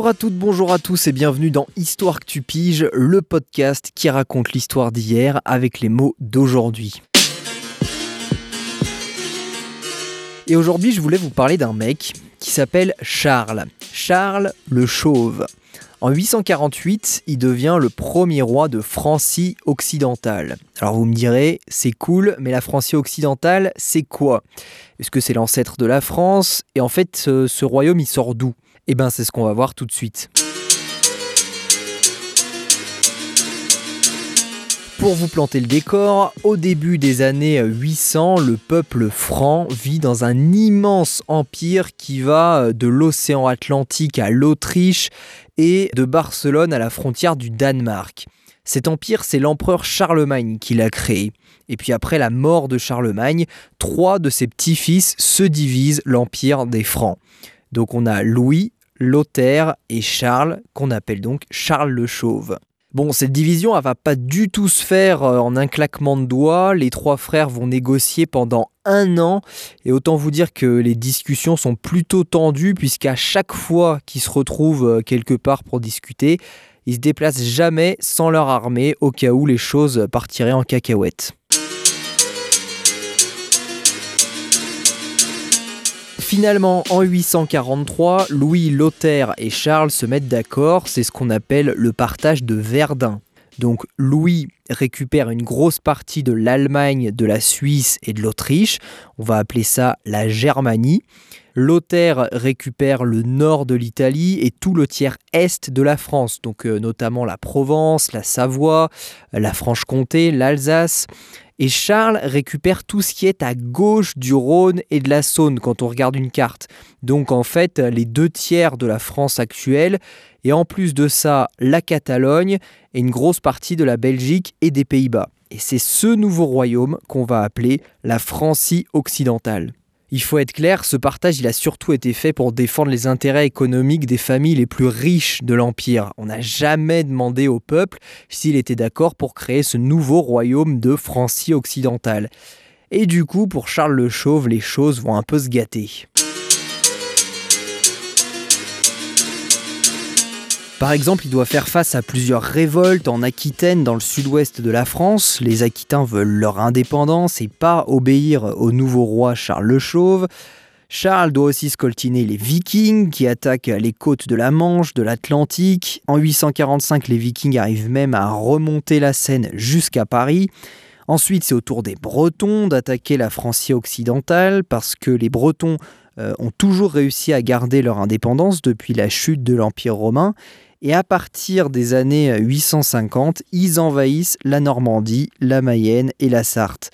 Bonjour à toutes, bonjour à tous et bienvenue dans Histoire que tu piges, le podcast qui raconte l'histoire d'hier avec les mots d'aujourd'hui. Et aujourd'hui, je voulais vous parler d'un mec qui s'appelle Charles. Charles le Chauve. En 848, il devient le premier roi de Francie occidentale. Alors vous me direz, c'est cool, mais la Francie occidentale, c'est quoi? Est-ce que c'est l'ancêtre de la France? Et en fait, ce, royaume, il sort d'où? Eh bien, c'est ce qu'on va voir tout de suite. Pour vous planter le décor, au début des années 800, le peuple franc vit dans un immense empire qui va de l'océan Atlantique à l'Autriche et de Barcelone à la frontière du Danemark. Cet empire, c'est l'empereur Charlemagne qui l'a créé. Et puis après la mort de Charlemagne, trois de ses petits-fils se divisent l'empire des Francs. Donc on a Louis, Lothaire et Charles, qu'on appelle donc Charles le Chauve. Bon, cette division, elle va pas du tout se faire euh, en un claquement de doigts. Les trois frères vont négocier pendant un an. Et autant vous dire que les discussions sont plutôt tendues, puisqu'à chaque fois qu'ils se retrouvent euh, quelque part pour discuter, ils se déplacent jamais sans leur armée, au cas où les choses partiraient en cacahuète. Finalement, en 843, Louis, Lothaire et Charles se mettent d'accord, c'est ce qu'on appelle le partage de Verdun. Donc Louis récupère une grosse partie de l'Allemagne, de la Suisse et de l'Autriche, on va appeler ça la Germanie. Lothaire récupère le nord de l'Italie et tout le tiers est de la France, donc euh, notamment la Provence, la Savoie, la Franche-Comté, l'Alsace. Et Charles récupère tout ce qui est à gauche du Rhône et de la Saône quand on regarde une carte. Donc en fait, les deux tiers de la France actuelle, et en plus de ça, la Catalogne et une grosse partie de la Belgique et des Pays-Bas. Et c'est ce nouveau royaume qu'on va appeler la Francie occidentale. Il faut être clair, ce partage il a surtout été fait pour défendre les intérêts économiques des familles les plus riches de l'Empire. On n'a jamais demandé au peuple s'il était d'accord pour créer ce nouveau royaume de Francie occidentale. Et du coup, pour Charles le Chauve, les choses vont un peu se gâter. Par exemple, il doit faire face à plusieurs révoltes en Aquitaine, dans le sud-ouest de la France. Les Aquitains veulent leur indépendance et pas obéir au nouveau roi Charles le Chauve. Charles doit aussi scoltiner les Vikings qui attaquent les côtes de la Manche, de l'Atlantique. En 845, les Vikings arrivent même à remonter la Seine jusqu'à Paris. Ensuite, c'est au tour des Bretons d'attaquer la Francie occidentale parce que les Bretons euh, ont toujours réussi à garder leur indépendance depuis la chute de l'Empire romain et à partir des années 850, ils envahissent la Normandie, la Mayenne et la Sarthe.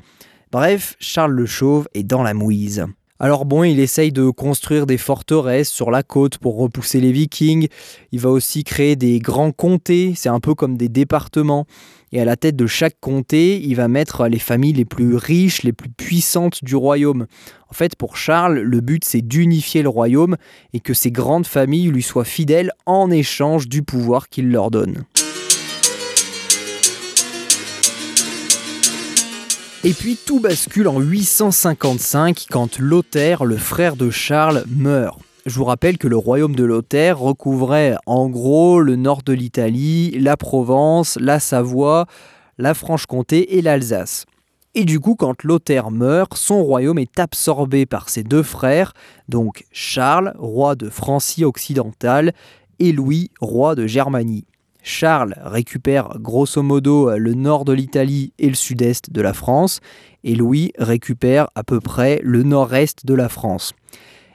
Bref, Charles le Chauve est dans la mouise. Alors bon, il essaye de construire des forteresses sur la côte pour repousser les vikings. Il va aussi créer des grands comtés, c'est un peu comme des départements. Et à la tête de chaque comté, il va mettre les familles les plus riches, les plus puissantes du royaume. En fait, pour Charles, le but c'est d'unifier le royaume et que ces grandes familles lui soient fidèles en échange du pouvoir qu'il leur donne. Et puis tout bascule en 855 quand Lothaire, le frère de Charles, meurt. Je vous rappelle que le royaume de Lothaire recouvrait en gros le nord de l'Italie, la Provence, la Savoie, la Franche-Comté et l'Alsace. Et du coup, quand Lothaire meurt, son royaume est absorbé par ses deux frères, donc Charles, roi de Francie occidentale, et Louis, roi de Germanie. Charles récupère grosso modo le nord de l'Italie et le sud-est de la France, et Louis récupère à peu près le nord-est de la France.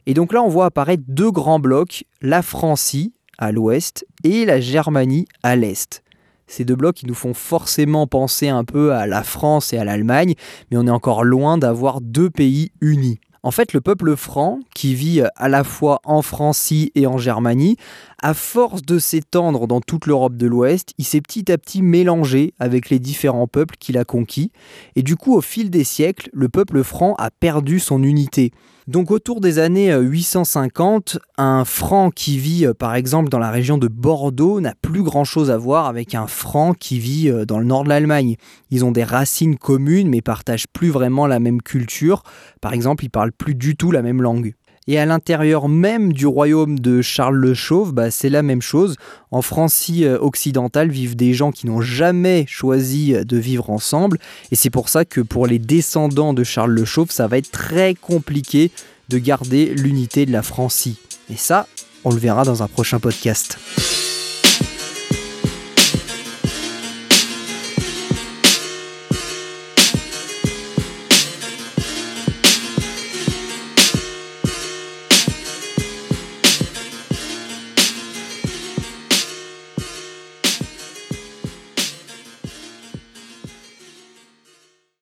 Et donc là, on voit apparaître deux grands blocs, la Francie à l'ouest et la Germanie à l'est. Ces deux blocs, ils nous font forcément penser un peu à la France et à l'Allemagne, mais on est encore loin d'avoir deux pays unis. En fait, le peuple franc, qui vit à la fois en Francie et en Germanie, à force de s'étendre dans toute l'Europe de l'Ouest, il s'est petit à petit mélangé avec les différents peuples qu'il a conquis. Et du coup, au fil des siècles, le peuple franc a perdu son unité. Donc autour des années 850, un franc qui vit euh, par exemple dans la région de Bordeaux n'a plus grand-chose à voir avec un franc qui vit euh, dans le nord de l'Allemagne. Ils ont des racines communes mais partagent plus vraiment la même culture. Par exemple, ils parlent plus du tout la même langue. Et à l'intérieur même du royaume de Charles le Chauve, bah, c'est la même chose. En Francie euh, occidentale vivent des gens qui n'ont jamais choisi de vivre ensemble. Et c'est pour ça que pour les descendants de Charles le Chauve, ça va être très compliqué de garder l'unité de la Francie. Et ça, on le verra dans un prochain podcast.